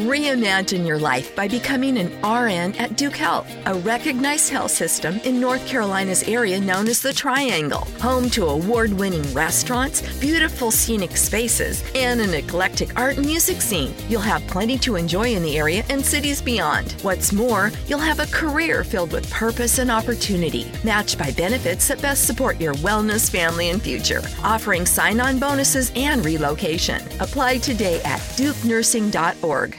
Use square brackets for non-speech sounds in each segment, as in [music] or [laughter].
Reimagine your life by becoming an RN at Duke Health, a recognized health system in North Carolina's area known as the Triangle, home to award winning restaurants, beautiful scenic spaces, and an eclectic art and music scene. You'll have plenty to enjoy in the area and cities beyond. What's more, you'll have a career filled with purpose and opportunity, matched by benefits that best support your wellness, family, and future, offering sign on bonuses and relocation. Apply today at dukenursing.org.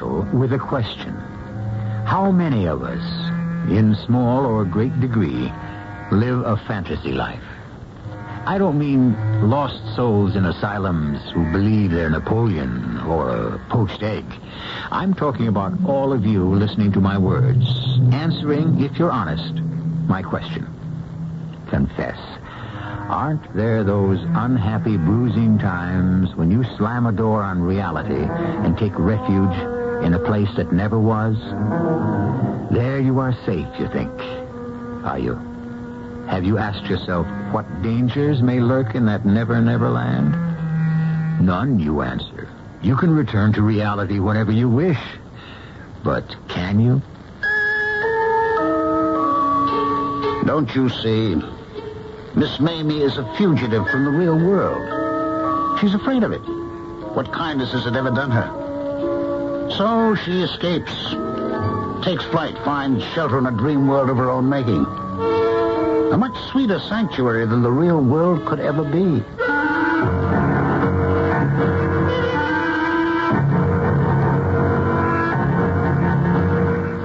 With a question. How many of us, in small or great degree, live a fantasy life? I don't mean lost souls in asylums who believe they're Napoleon or a poached egg. I'm talking about all of you listening to my words, answering, if you're honest, my question. Confess. Aren't there those unhappy, bruising times when you slam a door on reality and take refuge in a place that never was? There you are safe, you think. Are you? Have you asked yourself what dangers may lurk in that never, never land? None, you answer. You can return to reality whenever you wish. But can you? Don't you see? Miss Mamie is a fugitive from the real world. She's afraid of it. What kindness has it ever done her? So she escapes, takes flight, finds shelter in a dream world of her own making. A much sweeter sanctuary than the real world could ever be.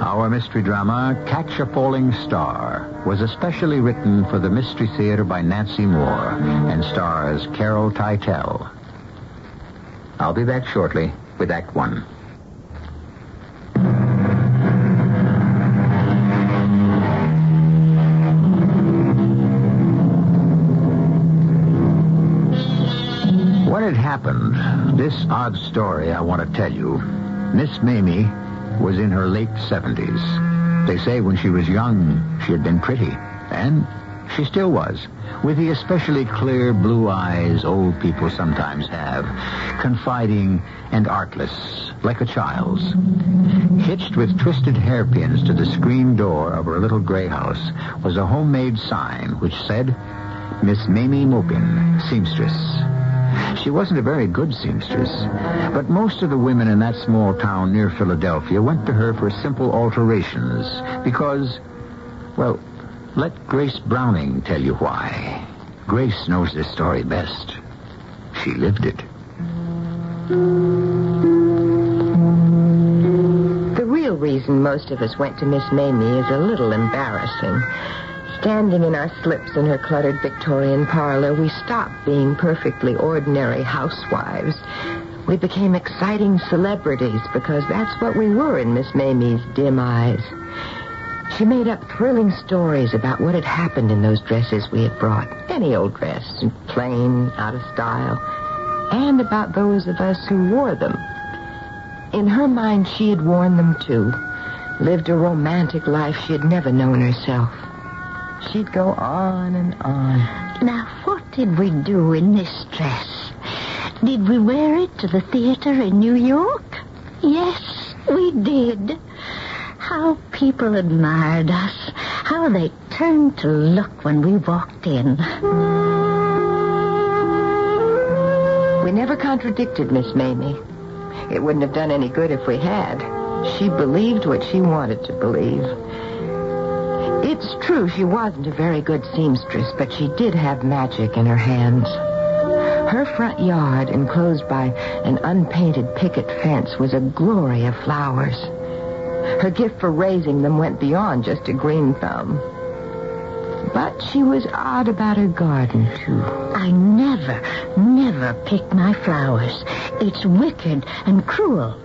Our mystery drama, Catch a Falling Star, was especially written for the Mystery Theater by Nancy Moore and stars Carol Teitel. I'll be back shortly with Act One. It happened, this odd story I want to tell you, Miss Mamie was in her late 70s. They say when she was young, she had been pretty. And she still was, with the especially clear blue eyes old people sometimes have, confiding and artless, like a child's. Hitched with twisted hairpins to the screen door of her little gray house was a homemade sign which said, Miss Mamie Mopin, seamstress. She wasn't a very good seamstress, but most of the women in that small town near Philadelphia went to her for simple alterations because, well, let Grace Browning tell you why. Grace knows this story best. She lived it. The real reason most of us went to Miss Mamie is a little embarrassing. Standing in our slips in her cluttered Victorian parlor, we stopped being perfectly ordinary housewives. We became exciting celebrities because that's what we were in Miss Mamie's dim eyes. She made up thrilling stories about what had happened in those dresses we had brought. Any old dress, plain, out of style. And about those of us who wore them. In her mind, she had worn them too. Lived a romantic life she had never known herself. She'd go on and on. Now, what did we do in this dress? Did we wear it to the theater in New York? Yes, we did. How people admired us. How they turned to look when we walked in. We never contradicted Miss Mamie. It wouldn't have done any good if we had. She believed what she wanted to believe. It's true she wasn't a very good seamstress, but she did have magic in her hands. Her front yard, enclosed by an unpainted picket fence, was a glory of flowers. Her gift for raising them went beyond just a green thumb. But she was odd about her garden, too. I never, never pick my flowers. It's wicked and cruel.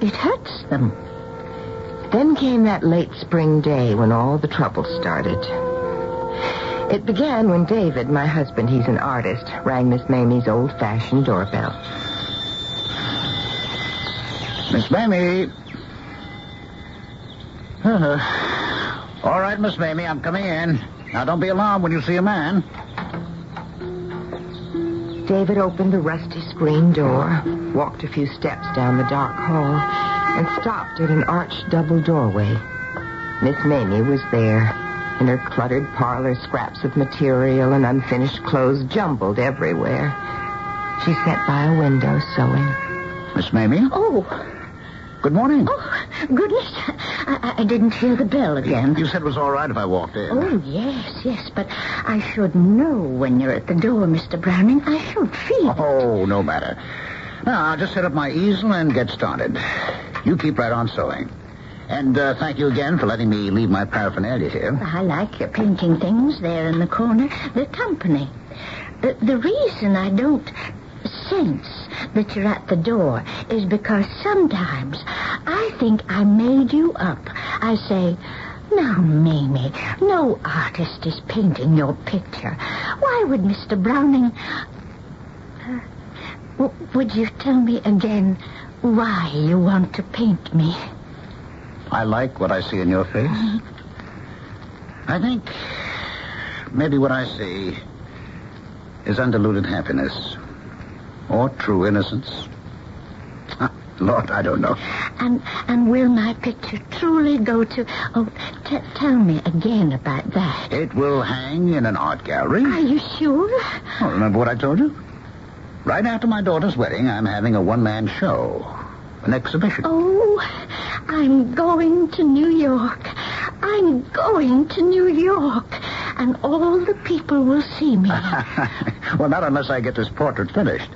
It hurts them. Then came that late spring day when all the trouble started. It began when David, my husband, he's an artist, rang Miss Mamie's old-fashioned doorbell. Miss Mamie. All right, Miss Mamie, I'm coming in. Now, don't be alarmed when you see a man. David opened the rusty screen door, walked a few steps down the dark hall, and stopped at an arched double doorway. Miss Mamie was there, in her cluttered parlor, scraps of material and unfinished clothes jumbled everywhere. She sat by a window sewing. Miss Mamie? Oh, Good morning. oh, goodness. I, I- I didn't hear the bell again. You said it was all right if I walked in. Oh, yes, yes, but I should know when you're at the door, Mr. Browning. I should feel. Oh, no matter. Now, I'll just set up my easel and get started. You keep right on sewing. And uh, thank you again for letting me leave my paraphernalia here. I like your painting things there in the corner. The company. The, the reason I don't sense that you're at the door is because sometimes I think I made you up. I say, now, Mamie, no artist is painting your picture. Why would Mr. Browning... Uh, w- would you tell me again why you want to paint me? I like what I see in your face. I think maybe what I see is undiluted happiness or true innocence. Ah, Lord, I don't know. And and will my picture truly go to? Oh, t- tell me again about that. It will hang in an art gallery. Are you sure? Oh, remember what I told you? Right after my daughter's wedding, I'm having a one-man show, an exhibition. Oh, I'm going to New York. I'm going to New York, and all the people will see me. [laughs] well, not unless I get this portrait finished.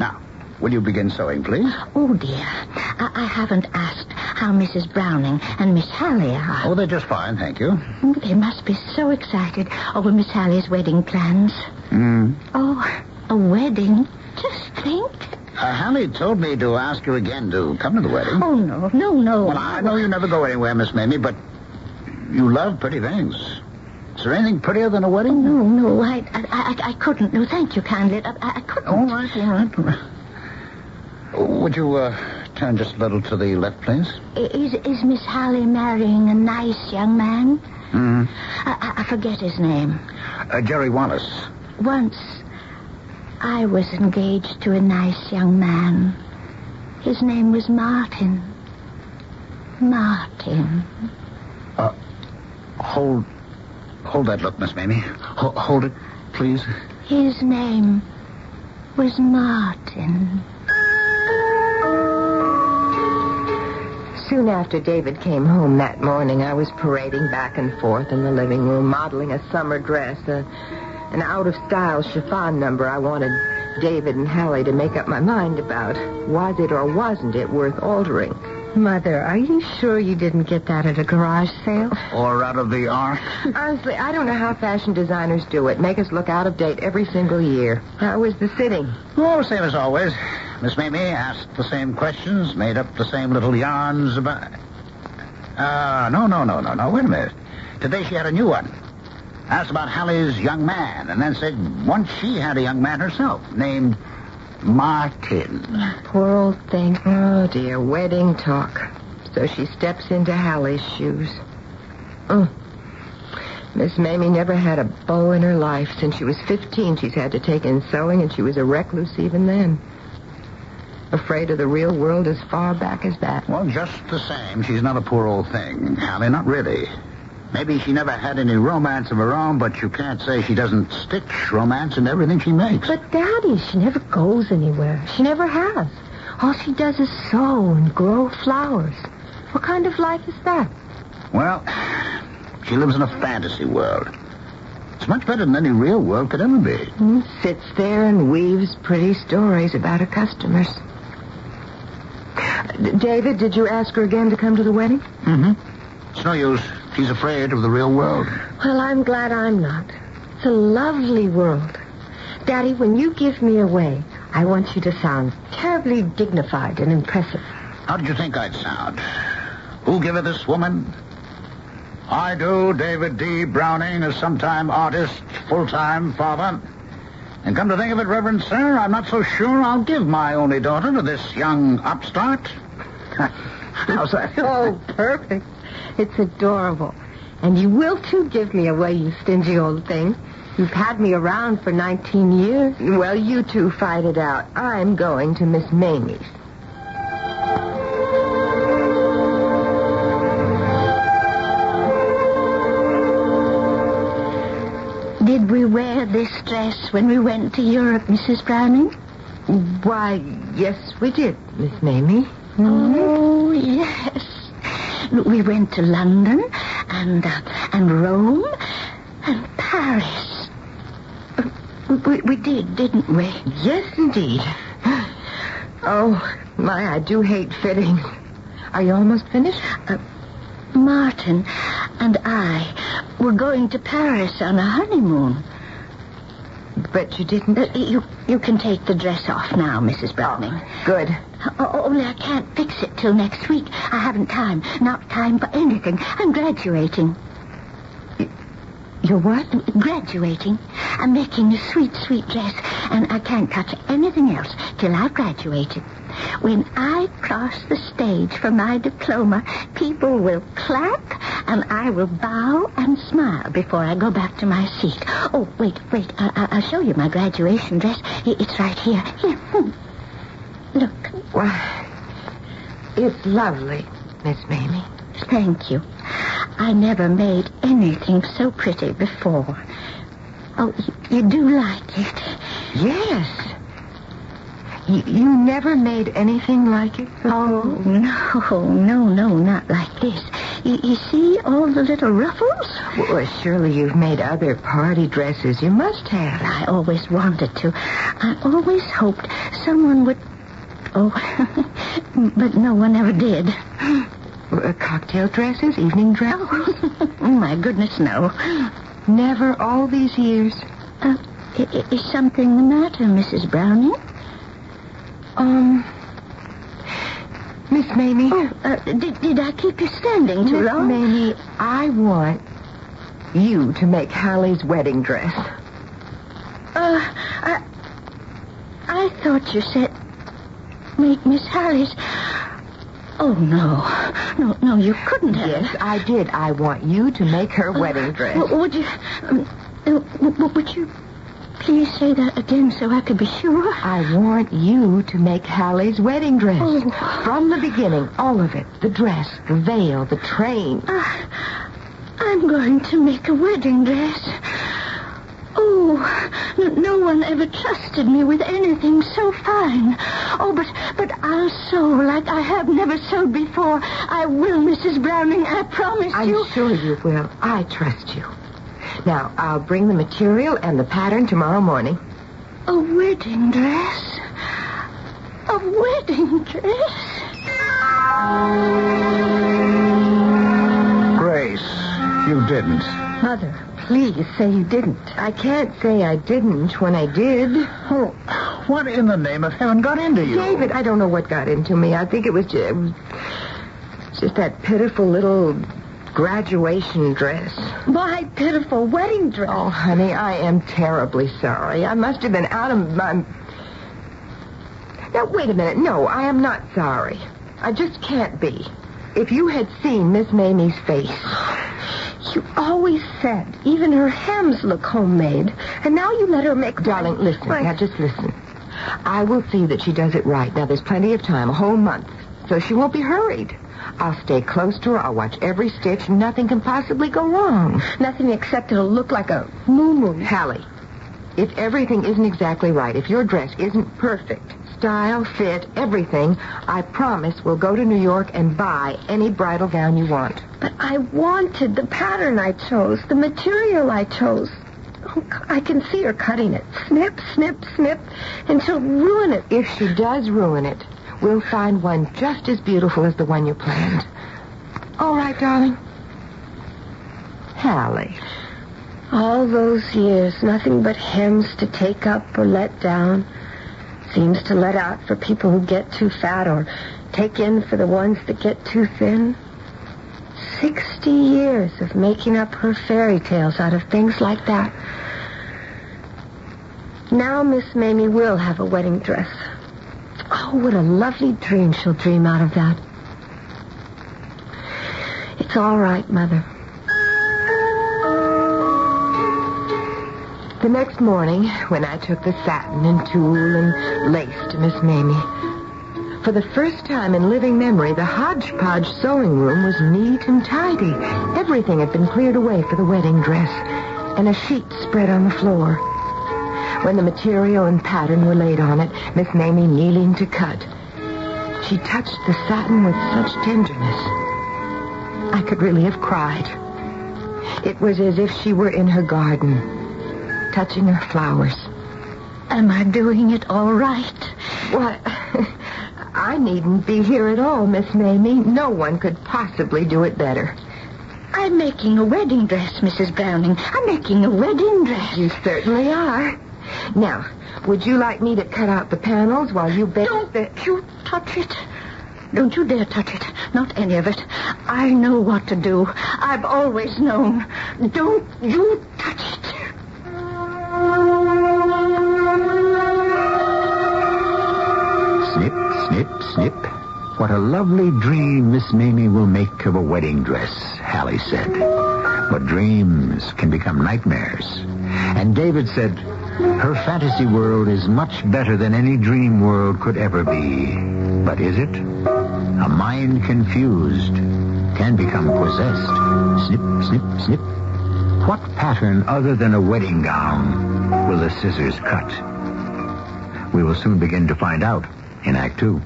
Now, will you begin sewing, please? oh dear, I, I haven't asked how Mrs. Browning and Miss Hallie are. Oh, they're just fine, thank you. They must be so excited over Miss Hallie's wedding plans. Hmm. Oh, a wedding? Just think. Uh, Hallie told me to ask you again to come to the wedding. Oh, no, no, no. Well, I know you never go anywhere, Miss Mamie, but you love pretty things. Is there anything prettier than a wedding? No, no, I, I, I, I couldn't. No, thank you kindly. I, I, couldn't. All right, all right. all right. Would you uh, turn just a little to the left, please? Is, is Miss Hallie marrying a nice young man? I, I- I forget his name. Uh, Jerry Wallace. Once, I was engaged to a nice young man. His name was Martin. Martin. Uh, Hold, hold that look, Miss Mamie. Ho- hold it, please. His name was Martin. Soon after David came home that morning, I was parading back and forth in the living room, modeling a summer dress, a, an out-of-style chiffon number I wanted David and Hallie to make up my mind about. Was it or wasn't it worth altering? Mother, are you sure you didn't get that at a garage sale? Or out of the ark. Honestly, I don't know how fashion designers do it. Make us look out of date every single year. How was the sitting? Oh, same as always. Miss Mamie asked the same questions, made up the same little yarns about. Uh, no, no, no, no, no. Wait a minute. Today she had a new one. Asked about Hallie's young man, and then said once she had a young man herself named Martin. Poor old thing. Oh, dear. Wedding talk. So she steps into Hallie's shoes. Mm. Miss Mamie never had a beau in her life. Since she was 15, she's had to take in sewing, and she was a recluse even then. Afraid of the real world as far back as that. Well, just the same, she's not a poor old thing, Hallie. Not really. Maybe she never had any romance of her own, but you can't say she doesn't stitch romance into everything she makes. But, Daddy, she never goes anywhere. She never has. All she does is sew and grow flowers. What kind of life is that? Well, She lives in a fantasy world. It's much better than any real world could ever be. Hmm, Sits there and weaves pretty stories about her customers. D- David, did you ask her again to come to the wedding? Mm-hmm. It's no use. She's afraid of the real world. Well, I'm glad I'm not. It's a lovely world. Daddy, when you give me away, I want you to sound terribly dignified and impressive. How did you think I'd sound? Who give her this woman? I do, David D. Browning, a sometime artist, full-time father. And come to think of it, Reverend Sir, I'm not so sure I'll give my only daughter to this young upstart. [laughs] How's that? Oh, perfect. It's adorable. And you will, too, give me away, you stingy old thing. You've had me around for 19 years. Well, you two fight it out. I'm going to Miss Mamie's. Did we wear this dress when we went to Europe, Mrs. Browning? Why, yes, we did, Miss Mamie. Oh, yes. We went to London and uh, and Rome and Paris. We, we did, didn't we? Yes, indeed. Oh, my, I do hate fittings. Are you almost finished? Uh, Martin and I were going to Paris on a honeymoon. But you didn't. Uh, you you can take the dress off now, Mrs. Browning. Good. O- only I can't fix it till next week. I haven't time. Not time for anything. I'm graduating. You're what? Graduating. I'm making a sweet, sweet dress, and I can't touch anything else till I've graduated. When I cross the stage for my diploma, people will clap, and I will bow and smile before I go back to my seat. Oh, wait, wait. I- I- I'll show you my graduation dress. It's right here. Here. hmm. Look. Why, it's lovely, Miss Mamie. Thank you. I never made anything so pretty before. Oh, you, you do like it? Yes. You, you never made anything like it Oh, no, no, no, not like this. You, you see all the little ruffles? Well, surely you've made other party dresses. You must have. I always wanted to. I always hoped someone would. Oh, [laughs] but no one ever did. Uh, cocktail dresses, evening dresses. Oh, [laughs] my goodness, no. Never all these years. Uh, is something the matter, Mrs. Browning? Um, Miss Mamie. Oh, uh, did, did I keep you standing too Miss long? Mamie, I want you to make Hallie's wedding dress. Uh, I, I thought you said make Miss Hallie's. Oh no, no, no! You couldn't have. Yes, I did. I want you to make her wedding dress. Would you? Um, uh, would you please say that again so I could be sure? I want you to make Hallie's wedding dress. Oh. From the beginning, all of it. The dress, the veil, the train. Uh, I'm going to make a wedding dress. Oh, n- no one ever trusted me with anything so fine. Oh, but but I'll sew like I have never sewed before. I will, Mrs. Browning. I promise you. I'm sure you will. I trust you. Now, I'll bring the material and the pattern tomorrow morning. A wedding dress. A wedding dress. Grace, you didn't. Mother, please say you didn't. I can't say I didn't when I did. Oh, what in the name of heaven got into you? David, I don't know what got into me. I think it was just, just that pitiful little graduation dress. My pitiful wedding dress. Oh, honey, I am terribly sorry. I must have been out of my. Now, wait a minute. No, I am not sorry. I just can't be. If you had seen Miss Mamie's face. You always said even her hems look homemade, and now you let her make. Darling, listen. My- Now, just listen. I will see that she does it right. Now, there's plenty of time, a whole month, so she won't be hurried. I'll stay close to her. I'll watch every stitch. Nothing can possibly go wrong. Nothing except it'll look like a muumuu. Hallie, if everything isn't exactly right, if your dress isn't perfect, style, fit, everything, I promise we'll go to New York and buy any bridal gown you want. But I wanted the pattern I chose, the material I chose. Oh, I can see her cutting it. Snip, snip, snip, and she'll ruin it. If she does ruin it, we'll find one just as beautiful as the one you planned. All right, darling. Hallie. All those years, nothing but hems to take up or let down. Seams to let out for people who get too fat or take in for the ones that get too thin. Sixty years of making up her fairy tales out of things like that. Now Miss Mamie will have a wedding dress. Oh, what a lovely dream she'll dream out of that. It's all right, Mother. The next morning, when I took the satin and tulle and lace to Miss Mamie, for the first time in living memory, the hodgepodge sewing room was neat and tidy. Everything had been cleared away for the wedding dress, and a sheet spread on the floor. When the material and pattern were laid on it, Miss Mamie kneeling to cut, she touched the satin with such tenderness. I could really have cried. It was as if she were in her garden touching her flowers. Am I doing it all right? Why, [laughs] I needn't be here at all, Miss Mamie. No one could possibly do it better. I'm making a wedding dress, Mrs. Browning. I'm making a wedding dress. You certainly are. Now, would you like me to cut out the panels while you bake Don't the... you touch it. Don't you dare touch it. Not any of it. I know what to do. I've always known. Don't you touch it. Snip, snip, snip. What a lovely dream Miss Mamie will make of a wedding dress, Hallie said. But dreams can become nightmares. And David said, her fantasy world is much better than any dream world could ever be. But is it? A mind confused can become possessed. Snip, snip, snip. What pattern other than a wedding gown will the scissors cut? We will soon begin to find out in Act Two.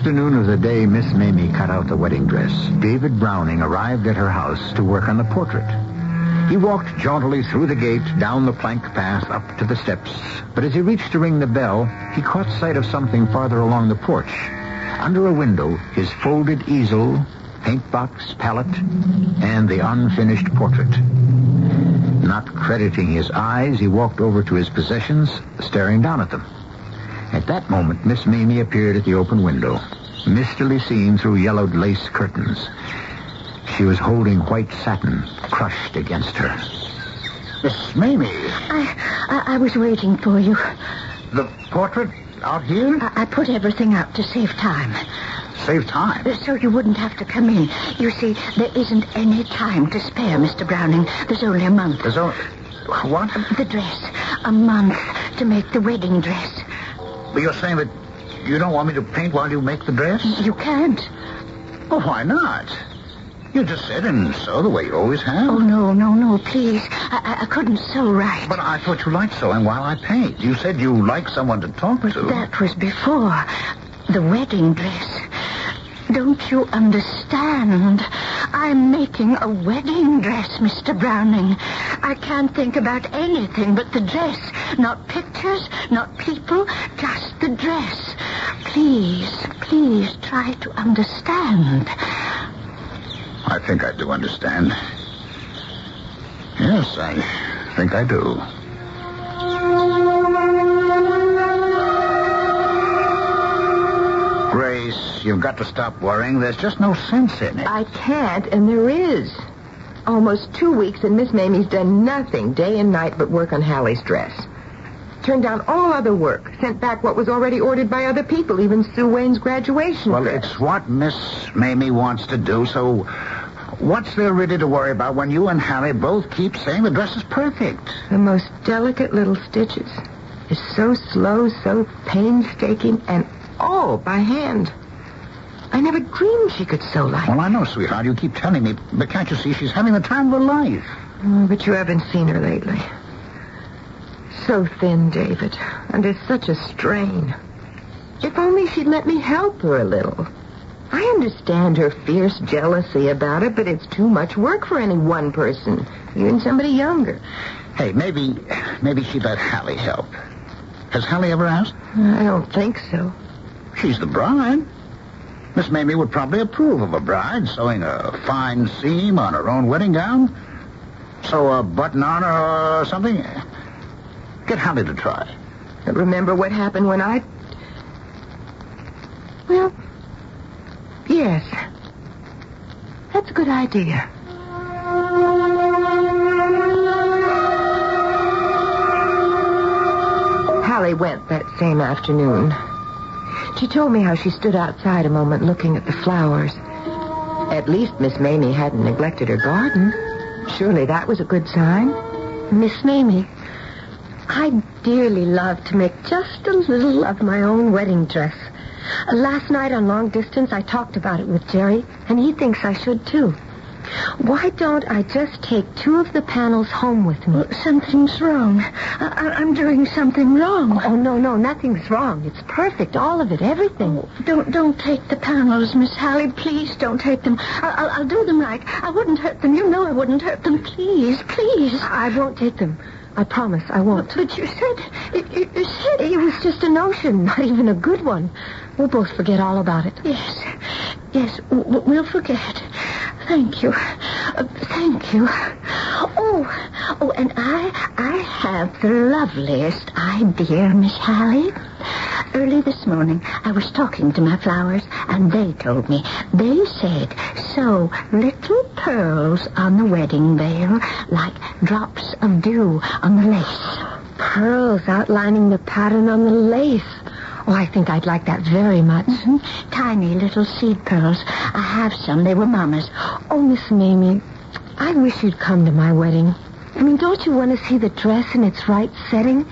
Afternoon of the day Miss Mamie cut out the wedding dress, David Browning arrived at her house to work on the portrait. He walked jauntily through the gate, down the plank path, up to the steps. But as he reached to ring the bell, he caught sight of something farther along the porch. Under a window, his folded easel, paint box, palette, and the unfinished portrait. Not crediting his eyes, he walked over to his possessions, staring down at them. At that moment, Miss Mamie appeared at the open window, mistily seen through yellowed lace curtains. She was holding white satin crushed against her. Miss Mamie, I, I, I was waiting for you. the portrait out here? I, I put everything out to save time. Save time. Uh, so you wouldn't have to come in. You see, there isn't any time to spare, Mr. Browning. There's only a month. There's only... What? The dress. A month to make the wedding dress. But you're saying that you don't want me to paint while you make the dress? You can't. Well, why not? You just sit and sew the way you always have. Oh, no, no, no, please. I, I, I couldn't sew right. But I thought you liked sewing while I paint. You said you like someone to talk to. That was before the wedding dress. Don't you understand? I'm making a wedding dress, Mr. Browning. I can't think about anything but the dress. Not pictures, not people, just the dress. Please, please try to understand. I think I do understand. Yes, I think I do. Grace, you've got to stop worrying. There's just no sense in it. I can't, and there is. Almost two weeks, and Miss Mamie's done nothing day and night but work on Hallie's dress. Turned down all other work. Sent back what was already ordered by other people, even Sue Wayne's graduation Well, dress. it's what Miss Mamie wants to do, so what's there really to worry about when you and Hallie both keep saying the dress is perfect? The most delicate little stitches. It's so slow, so painstaking, and all by hand. I never dreamed she could sew like Well, I know, sweetheart. You keep telling me, but can't you see she's having the time of her life? Oh, but you haven't seen her lately. So thin, David, under such a strain. If only she'd let me help her a little. I understand her fierce jealousy about it, but it's too much work for any one person, even somebody younger. Hey, maybe, maybe she'd let Hallie help. Has Hallie ever asked? I don't think so. She's the bride. Miss Mamie would probably approve of a bride sewing a fine seam on her own wedding gown. Sew a button on her or something. Get Hallie to try. Remember what happened when I... Well, yes. That's a good idea. Hallie went that same afternoon. She told me how she stood outside a moment looking at the flowers. At least Miss Mamie hadn't neglected her garden. Surely that was a good sign. Miss Mamie, I dearly love to make just a little of my own wedding dress. Last night on long distance, I talked about it with Jerry, and he thinks I should too. Why don't I just take two of the panels home with me? Oh, something's wrong. I- I'm doing something wrong. Oh, no, no, nothing's wrong. It's perfect, all of it, everything. Oh, don't don't take the panels, Miss Hallie. Please don't take them. I'll, I'll, I'll do them right. I wouldn't hurt them. You know I wouldn't hurt them. Please, please. I won't take them. I promise I won't. But you said you- you said It was just a notion, not even a good one. We'll both forget all about it. yes, yes. w- w- We'll forget. Thank you. Uh, thank you. Oh, oh, and I I have the loveliest idea, Miss Hallie. Early this morning, I was talking to my flowers, and they told me. They said, so little pearls on the wedding veil, like drops of dew on the lace. Pearls outlining the pattern on the lace. Oh, I think I'd like that very much. Mhm. Tiny little seed pearls. I have some. They were Mama's. Oh, Miss Mamie, I wish you'd come to my wedding. I mean, don't you want to see the dress in its right setting?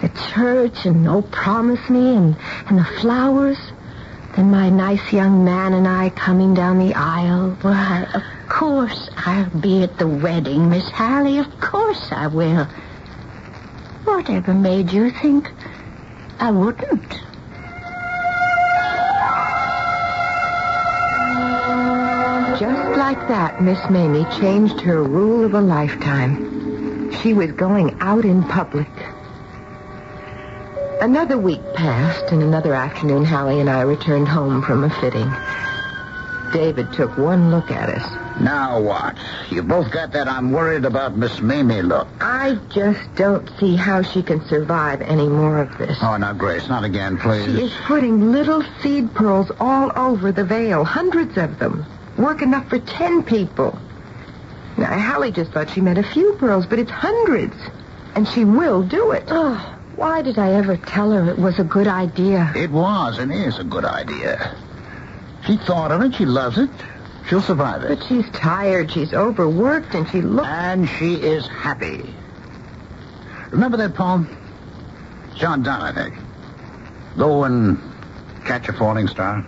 The church and oh, promise me and, and the flowers. Then my nice young man and I coming down the aisle. Why, of course I'll be at the wedding, Miss Hallie. Of course I will. Whatever made you think I wouldn't? Like that, Miss Mamie changed her rule of a lifetime. She was going out in public. Another week passed, and another afternoon, Hallie and I returned home from a fitting. David took one look at us. Now what? You both got that I'm worried about Miss Mamie look. I just don't see how she can survive any more of this. Oh, now, Grace, not again, please. She is putting little seed pearls all over the veil, hundreds of them. Work enough for ten people. Now, Hallie just thought she meant a few pearls, but it's hundreds. And she will do it. Oh, why did I ever tell her it was a good idea? It was and is a good idea. She thought of it. She loves it. She'll survive it. But she's tired, she's overworked, and she looks... And she is happy. Remember that poem? John Donne, I think. Go and catch a falling star.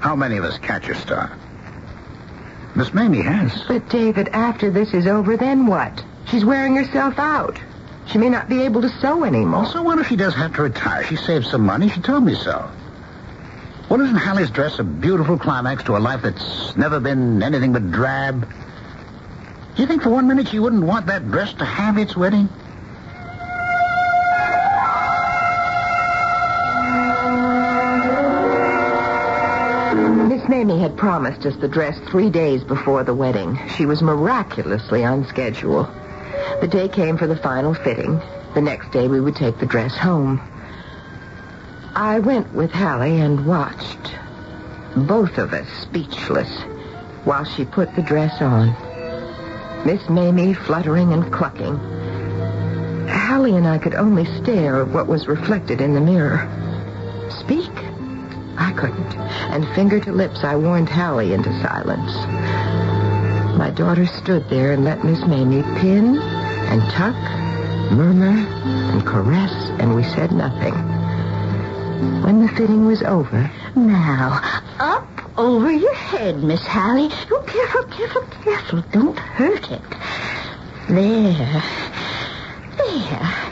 How many of us catch a star? Miss Mamie has. But, David, after this is over, then what? She's wearing herself out. She may not be able to sew anymore. Also, what if she does have to retire? She saved some money. She told me so. Well, isn't Hallie's dress a beautiful climax to a life that's never been anything but drab? Do you think for one minute she wouldn't want that dress to have its wedding? Mamie had promised us the dress three days before the wedding. She was miraculously on schedule. The day came for the final fitting. The next day we would take the dress home. I went with Hallie and watched, both of us speechless, while she put the dress on. Miss Mamie fluttering and clucking. Hallie and I could only stare at what was reflected in the mirror. Speak? I couldn't. And finger to lips, I warned Hallie into silence. My daughter stood there and let Miss Mamie pin and tuck, murmur and caress, and we said nothing. When the fitting was over, Now, up over your head, Miss Hallie. Oh, careful, careful, careful. Don't hurt it. There. There.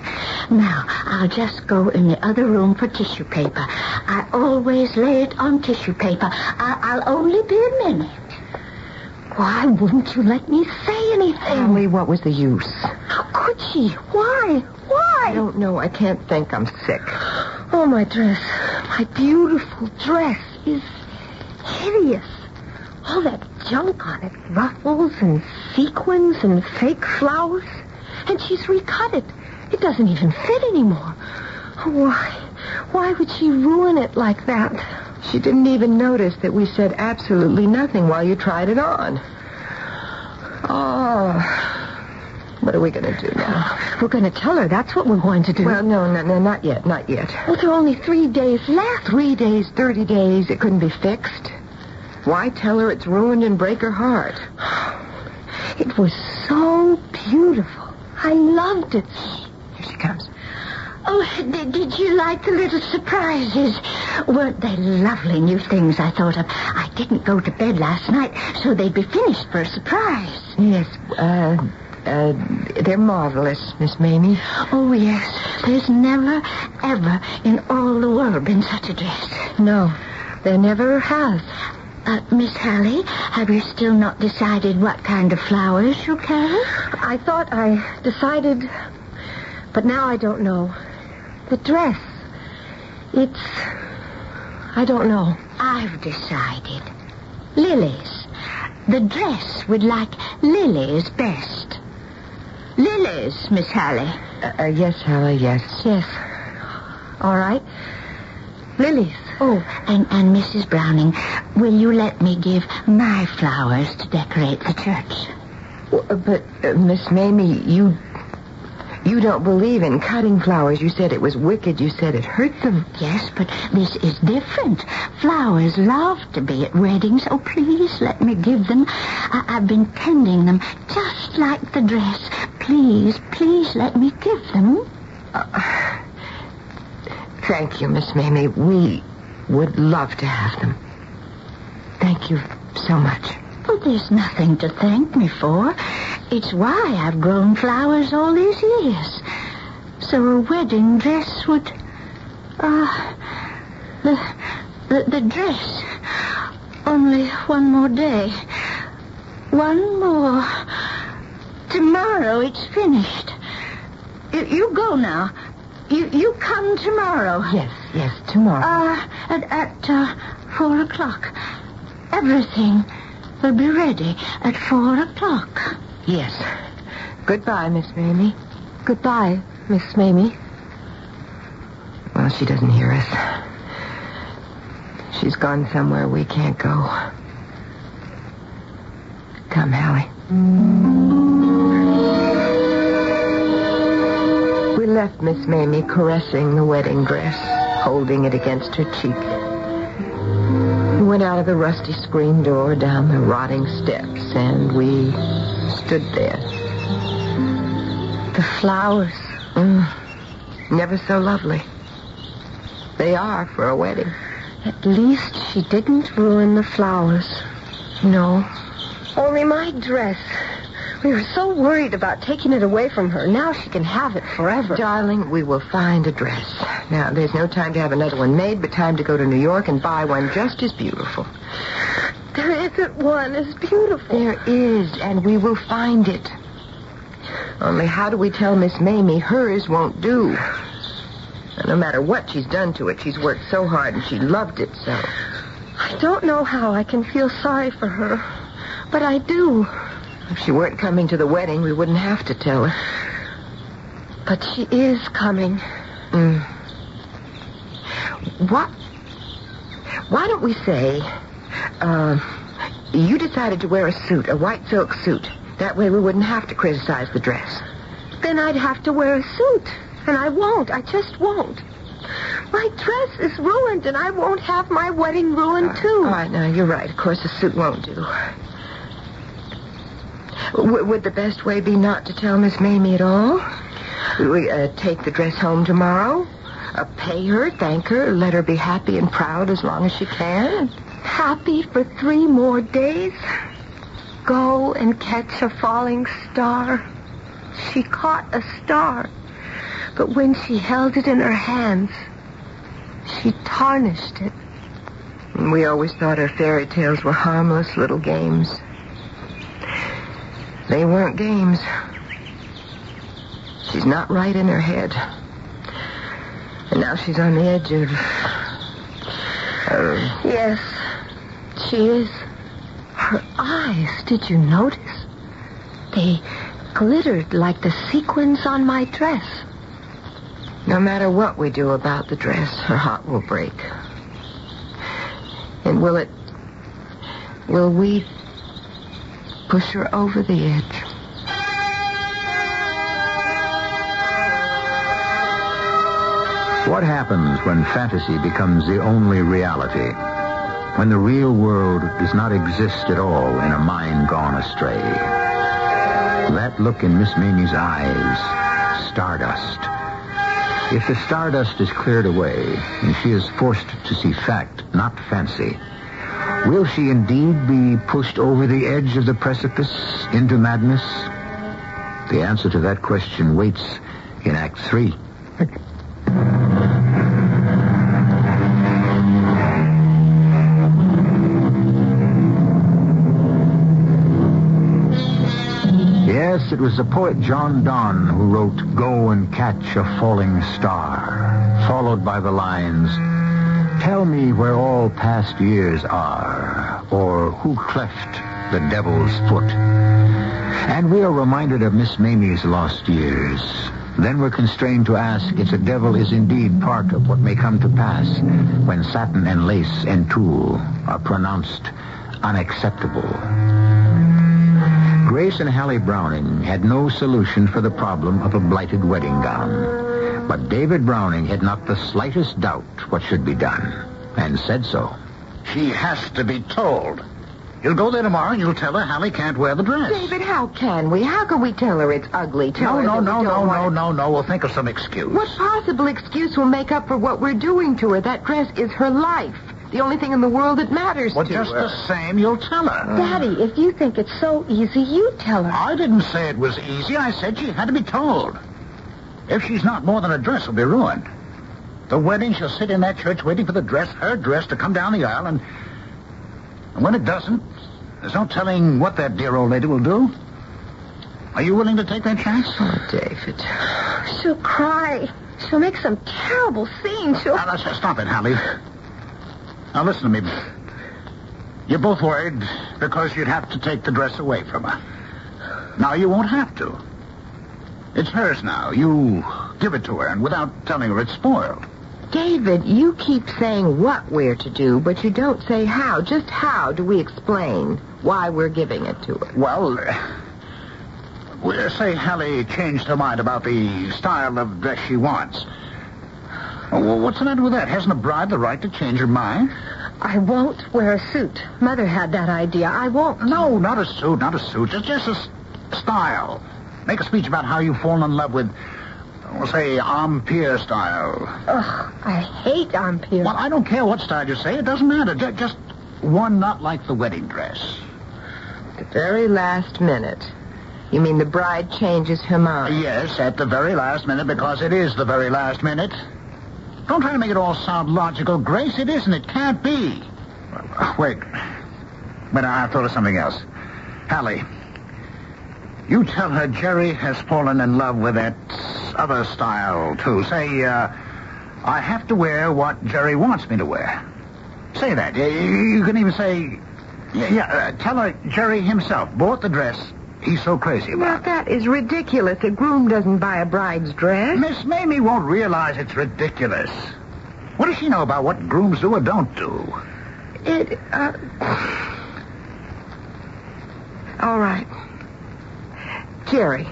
Now, I'll just go in the other room for tissue paper. I always lay it on tissue paper. I- I'll only be a minute. Why wouldn't you let me say anything? Emily, what was the use? How could she? Why? Why? I don't know. I can't think. I'm sick. Oh, my dress. My beautiful dress is hideous. All that junk on it. Ruffles and sequins and fake flowers. And she's recut it. It doesn't even fit anymore. Oh, why? Why would she ruin it like that? She didn't even notice that we said absolutely nothing while you tried it on. Oh. What are we going to do now? [sighs] We're going to tell her. That's what we're going to do. Well, no, no, no, not yet, not yet. Well, there are only three days left. Three days, 30 days. It couldn't be fixed. Why tell her it's ruined and break her heart? [sighs] It was so beautiful. I loved it. Comes. Oh, did, did you like the little surprises? Weren't they lovely new things I thought of? I didn't go to bed last night, so they'd be finished for a surprise. Yes, uh, uh, they're marvelous, Miss Mamie. Oh, yes. There's never, ever in all the world been such a dress. No, there never has. Uh, Miss Hallie, have you still not decided what kind of flowers you'll carry? I thought I decided, but now I don't know. The dress. It's. I don't know. I've decided. Lilies. The dress would like lilies best. Lilies, Miss Hallie. Uh, uh, yes, Hallie, yes. Yes. All right. Lilies. Oh, and, and Mrs. Browning, will you let me give my flowers to decorate the church? Uh, but, uh, Miss Mamie, you. You don't believe in cutting flowers. You said it was wicked. You said it hurt them. Yes, but this is different. Flowers love to be at weddings. Oh, please let me give them. I- I've been tending them just like the dress. Please, please let me give them. Uh, thank you, Miss Mamie. We would love to have them. Thank you so much. Well, there's nothing to thank me for. It's why I've grown flowers all these years. So a wedding dress would. Uh, the, the, the dress. Only one more day. One more. Tomorrow it's finished. You, you go now. You, you come tomorrow. Yes, yes, tomorrow. Uh, at, at uh, four o'clock. Everything will be ready at four o'clock. yes. Goodbye, Miss Mamie. Goodbye, Miss Mamie. Well, she doesn't hear us. She's gone somewhere we can't go. Come, Hallie. We left Miss Mamie caressing the wedding dress, holding it against her cheek. We went out of the rusty screen door down the rotting steps, and we stood there. The flowers, mm, never so lovely. They are for a wedding. At least she didn't ruin the flowers. No. Only my dress. We were so worried about taking it away from her. Now she can have it forever. Darling, we will find a dress. Now, there's no time to have another one made, but time to go to New York and buy one just as beautiful. There isn't one as beautiful. There is, and we will find it. Only how do we tell Miss Mamie hers won't do? No matter what she's done to it, she's worked so hard and she loved it so. I don't know how I can feel sorry for her, but I do. If she weren't coming to the wedding, we wouldn't have to tell her. But she is coming. Mm. What? Why don't we say, uh, you decided to wear a suit, a white silk suit. That way we wouldn't have to criticize the dress. Then I'd have to wear a suit. And I won't. I just won't. My dress is ruined, and I won't have my wedding ruined, too. All right, now, you're right. Of course, a suit won't do. W- would the best way be not to tell Miss Mamie at all? We uh, take the dress home tomorrow? Uh, pay her, thank her, let her be happy and proud as long as she can. Happy for three more days? Go and catch a falling star. She caught a star, but when she held it in her hands, she tarnished it. We always thought her fairy tales were harmless little games. They weren't games. She's not right in her head. And now she's on the edge of. Uh, Yes, she is. Her eyes, did you notice? They glittered like the sequins on my dress. no matter what we do about the dress, her heart will break. And will it. Will we push her over the edge? What happens when fantasy becomes the only reality? When the real world does not exist at all in a mind gone astray? That look in Miss Mamie's eyes, stardust. If the stardust is cleared away and she is forced to see fact, not fancy, will she indeed be pushed over the edge of the precipice into madness? The answer to that question waits in Act Three. Yes, it was the poet John Donne who wrote Go and Catch a Falling Star, followed by the lines, Tell me where all past years are, or who cleft the devil's foot. And we are reminded of Miss Mamie's lost years. Then we're constrained to ask if the devil is indeed part of what may come to pass when satin and lace and tulle are pronounced unacceptable. Grace and Hallie Browning had no solution for the problem of a blighted wedding gown. But David Browning had not the slightest doubt what should be done, and said so. She has to be told. You'll go there tomorrow and you'll tell her Hallie can't wear the dress. David, how can we? How can we tell her it's ugly? Tell No, her no, no, no, no, no, no. We'll think of some excuse. What possible excuse will make up for what we're doing to her? That dress is her life. The only thing in the world that matters Well, to just the same, you'll tell her. Daddy, if you think it's so easy, you tell her. I didn't say it was easy. I said she had to be told. If she's not more than a dress, will be ruined. The wedding, she'll sit in that church waiting for the dress, her dress, to come down the aisle, and, and when it doesn't, there's no telling what that dear old lady will do. Are you willing to take that chance? Oh, David. She'll cry. She'll make some terrible scene. She'll. Now, let's stop it, Hallie. Now, listen to me. You're both worried because you'd have to take the dress away from her. Now, you won't have to. It's hers now. You give it to her, and without telling her it's spoiled. David, you keep saying what we're to do, but you don't say how. Just how do we explain why we're giving it to her? Well, uh, we- say Hallie changed her mind about the style of dress she wants. Well, what's the matter with that? Hasn't a bride the right to change her mind? I won't wear a suit. Mother had that idea. I won't. No, not a suit, not a suit. Just, just a s- style. Make a speech about how you've fallen in love with, we'll say, Empire style. Ugh, I hate Empire. Well, I don't care what style you say. It doesn't matter. Ju- Just one not like the wedding dress. The very last minute. You mean the bride changes her mind? Yes, at the very last minute, because it is the very last minute. Don't try to make it all sound logical, Grace. It isn't. It can't be. Wait. But I thought of something else. Hallie, you tell her Jerry has fallen in love with that other style, too. Say, uh, I have to wear what Jerry wants me to wear. Say that. You, can even say, yeah, yeah uh, tell her Jerry himself bought the dress he's so crazy Now, about. that is ridiculous. A groom doesn't buy a bride's dress. Miss Mamie won't realize it's ridiculous. What does she know about what grooms do or don't do? It, uh... [sighs] All right. Jerry.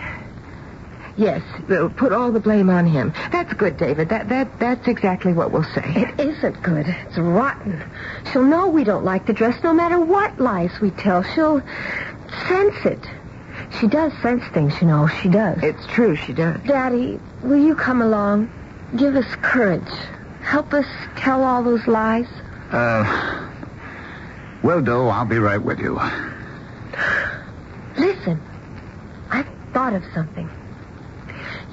Yes, we'll put all the blame on him. That's good, David. That that that's exactly what we'll say. It isn't good. It's rotten. She'll know we don't like the dress no matter what lies we tell. She'll sense it. She does sense things, you know. She does. It's true, she does. Daddy, will you come along? give us courage. Help us tell all those lies. Uh, will do. I'll be right with you. Listen, I've thought of something.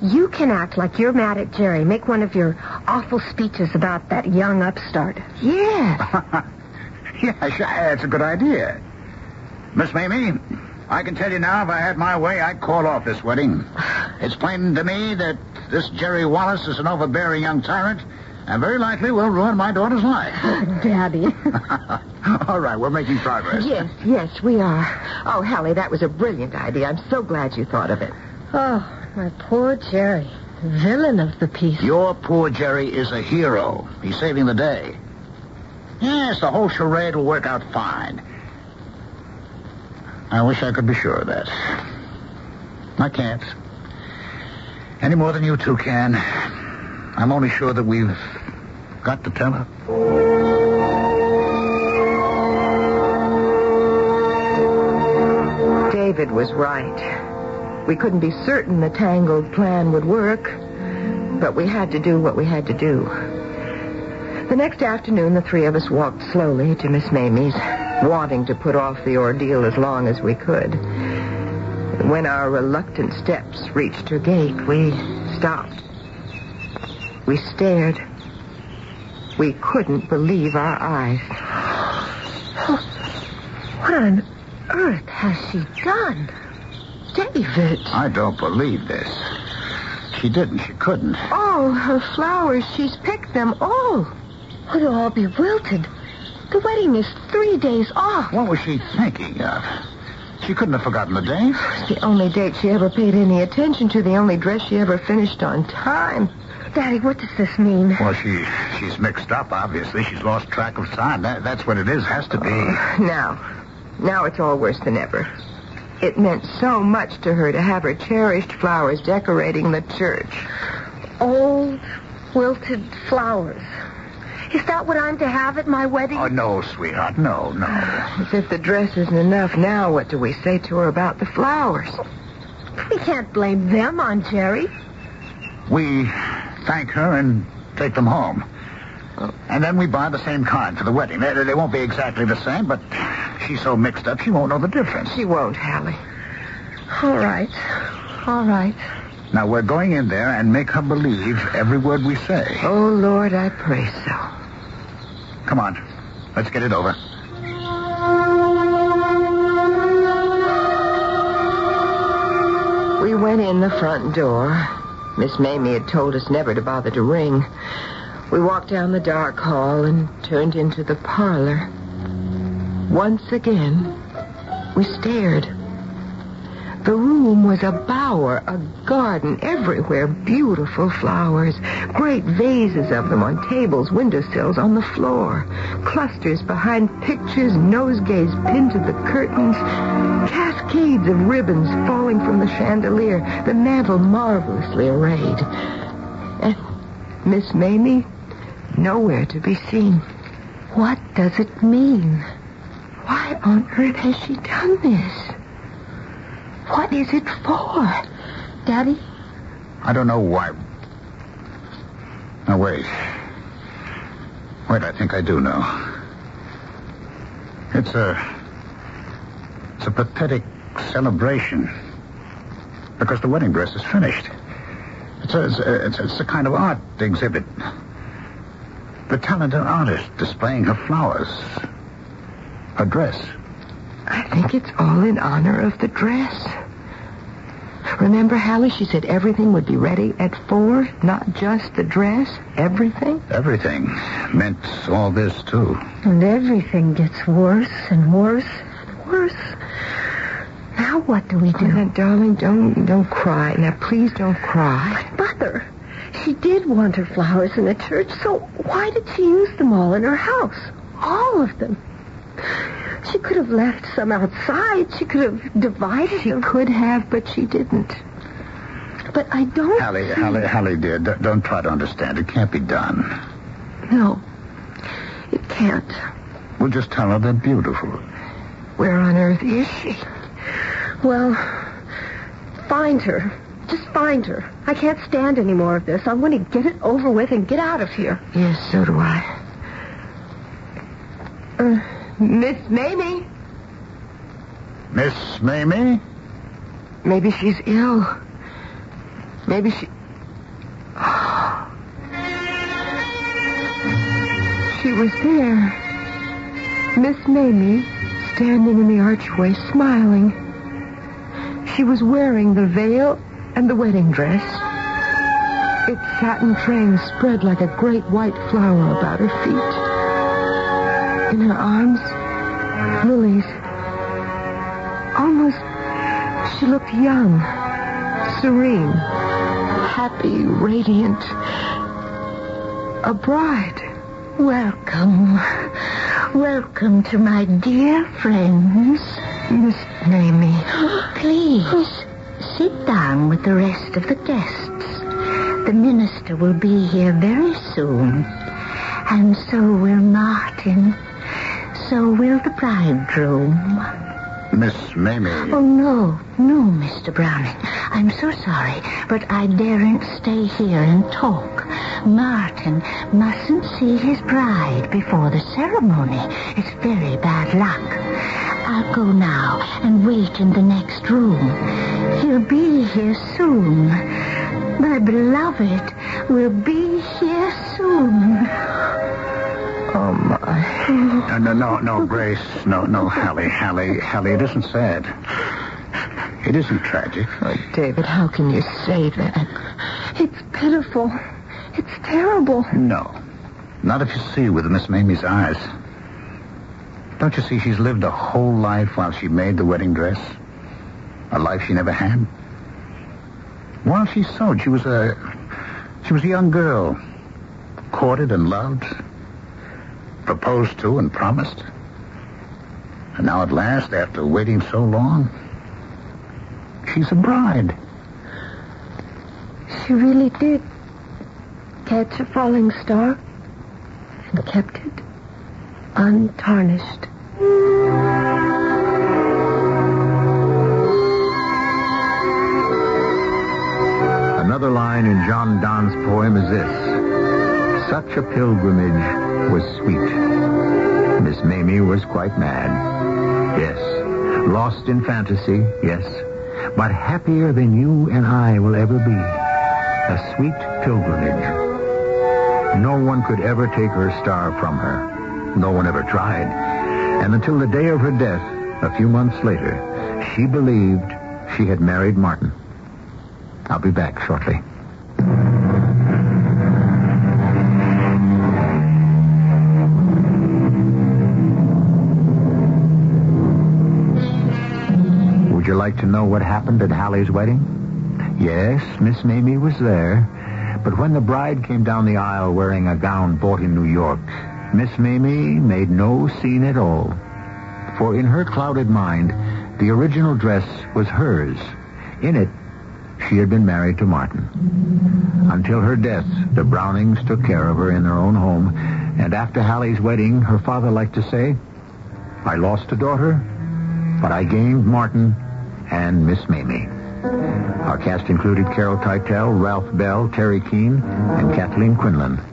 You can act like you're mad at Jerry. Make one of your awful speeches about that young upstart. Yeah. [laughs] yeah, sure. That's a good idea. Miss Mamie, I can tell you now, if I had my way, I'd call off this wedding. [sighs] It's plain to me that this Jerry Wallace is an overbearing young tyrant, and very likely will ruin my daughter's life. [laughs] Daddy. [laughs] All right, we're making progress. Yes, yes, we are. Oh, Hallie, that was a brilliant idea. I'm so glad you thought of it. Oh, my poor Jerry. Villain of the piece. Your poor Jerry is a hero. He's saving the day. Yes, the whole charade will work out fine. I wish I could be sure of that. I can't. Any more than you two can. I'm only sure that we've got to tell her. David was right. We couldn't be certain the tangled plan would work, but we had to do what we had to do. The next afternoon, the three of us walked slowly to Miss Mamie's, wanting to put off the ordeal as long as we could. When our reluctant steps reached her gate, we stopped. We stared. We couldn't believe our eyes. What on earth has she done? David! I don't believe this. She didn't. She couldn't. Oh, her flowers. She's picked them all. Oh, they'll all be wilted. The wedding is three days off. What was she thinking of? She couldn't have forgotten the date. It's the only date she ever paid any attention to, the only dress she ever finished on time. Daddy, what does this mean? Well, she she's mixed up, obviously. She's lost track of time. That, that's what it is. Has to be. Now, now it's all worse than ever. It meant so much to her to have her cherished flowers decorating the church. Old, wilted flowers. Is that what I'm to have at my wedding? Oh, no, sweetheart. No, no. As if the dress isn't enough now, what do we say to her about the flowers? We can't blame them on Jerry. We thank her and take them home. And then we buy the same kind for the wedding. They, they won't be exactly the same, but she's so mixed up she won't know the difference. She won't, Hallie. All right. All right. Now, we're going in there and make her believe every word we say. Oh, Lord, I pray so. Come on. Let's get it over. We went in the front door. Miss Mamie had told us never to bother to ring. We walked down the dark hall and turned into the parlor. Once again, we stared. The room was a bower, a garden, everywhere beautiful flowers, great vases of them on tables, windowsills, on the floor, clusters behind pictures, nosegays pinned to the curtains, cascades of ribbons falling from the chandelier, the mantel marvelously arrayed. And Miss Mamie, nowhere to be seen. What does it mean? Why on earth has she done this? What is it for? Daddy? I don't know why. Now, wait. Wait, I think I do know. It's a. It's a pathetic celebration. Because the wedding dress is finished. It's a, it's a, it's a, kind of art exhibit. The talented artist displaying her flowers. Her dress. I think it's all in honor of the dress. Remember, Hallie, she said everything would be ready at four, not just the dress, everything? Everything meant all this, too. And everything gets worse and worse and worse. Now what do we do? Oh, now, darling, don't don't cry. Now, please don't cry. Mother, she did want her flowers in the church, so why did she use them all in her house? All of them. She could have left some outside. She could have divided She them. could have, but she didn't. But I don't Hallie, see- Hallie, Hallie, dear, d- don't try to understand. It can't be done. No, it can't. We'll just tell her they're beautiful. Where on earth is she? Well, find her. Just find her. I can't stand any more of this. I want to get it over with and get out of here. Yes, so do I. Uh, Miss Mamie? Miss Mamie? Maybe she's ill. Maybe she. [sighs] She was there. Miss Mamie, standing in the archway, smiling. She was wearing the veil and the wedding dress. Its satin train spread like a great white flower about her feet. In her arms, lilies. Almost, she looked young, serene, happy, radiant. A bride. Welcome. Welcome to my dear friends. Miss Mamie. [gasps] Please, sit down with the rest of the guests. The minister will be here very soon. And so will Martin. So will the bridegroom. Miss Mamie. Oh, no, no, Mr. Browning. I'm so sorry, but I daren't stay here and talk. Martin mustn't see his bride before the ceremony. It's very bad luck. I'll go now and wait in the next room. He'll be here soon. My beloved will be here soon. Oh, my. No, no, no, no, Grace. No, no, Hallie, Hallie, Hallie, it isn't sad. It isn't tragic. Oh, David, how can you say that? It's pitiful. It's terrible. No. Not if you see with Miss Mamie's eyes. Don't you see she's lived a whole life while she made the wedding dress? A life she never had? While she sewed, she was a... She was a young girl. Courted and loved. Proposed to and promised. And now at last, after waiting so long, she's a bride. She really did catch a falling star and kept it untarnished. Another line in John Donne's poem is this. Such a pilgrimage was sweet. Miss Mamie was quite mad. Yes. Lost in fantasy, yes. But happier than you and I will ever be. A sweet pilgrimage. No one could ever take her star from her. No one ever tried. And until the day of her death, a few months later, she believed she had married Martin. I'll be back shortly. Would you like to know what happened at Hallie's wedding? Yes, Miss Mamie was there. But when the bride came down the aisle wearing a gown bought in New York, Miss Mamie made no scene at all. For in her clouded mind, the original dress was hers. In it, she had been married to Martin. Until her death, the Brownings took care of her in their own home, and after Hallie's wedding, her father liked to say, I lost a daughter, but I gained Martin and Miss Mamie. Our cast included Carol Teitel, Ralph Bell, Teri Keane, and Kathleen Quinlan.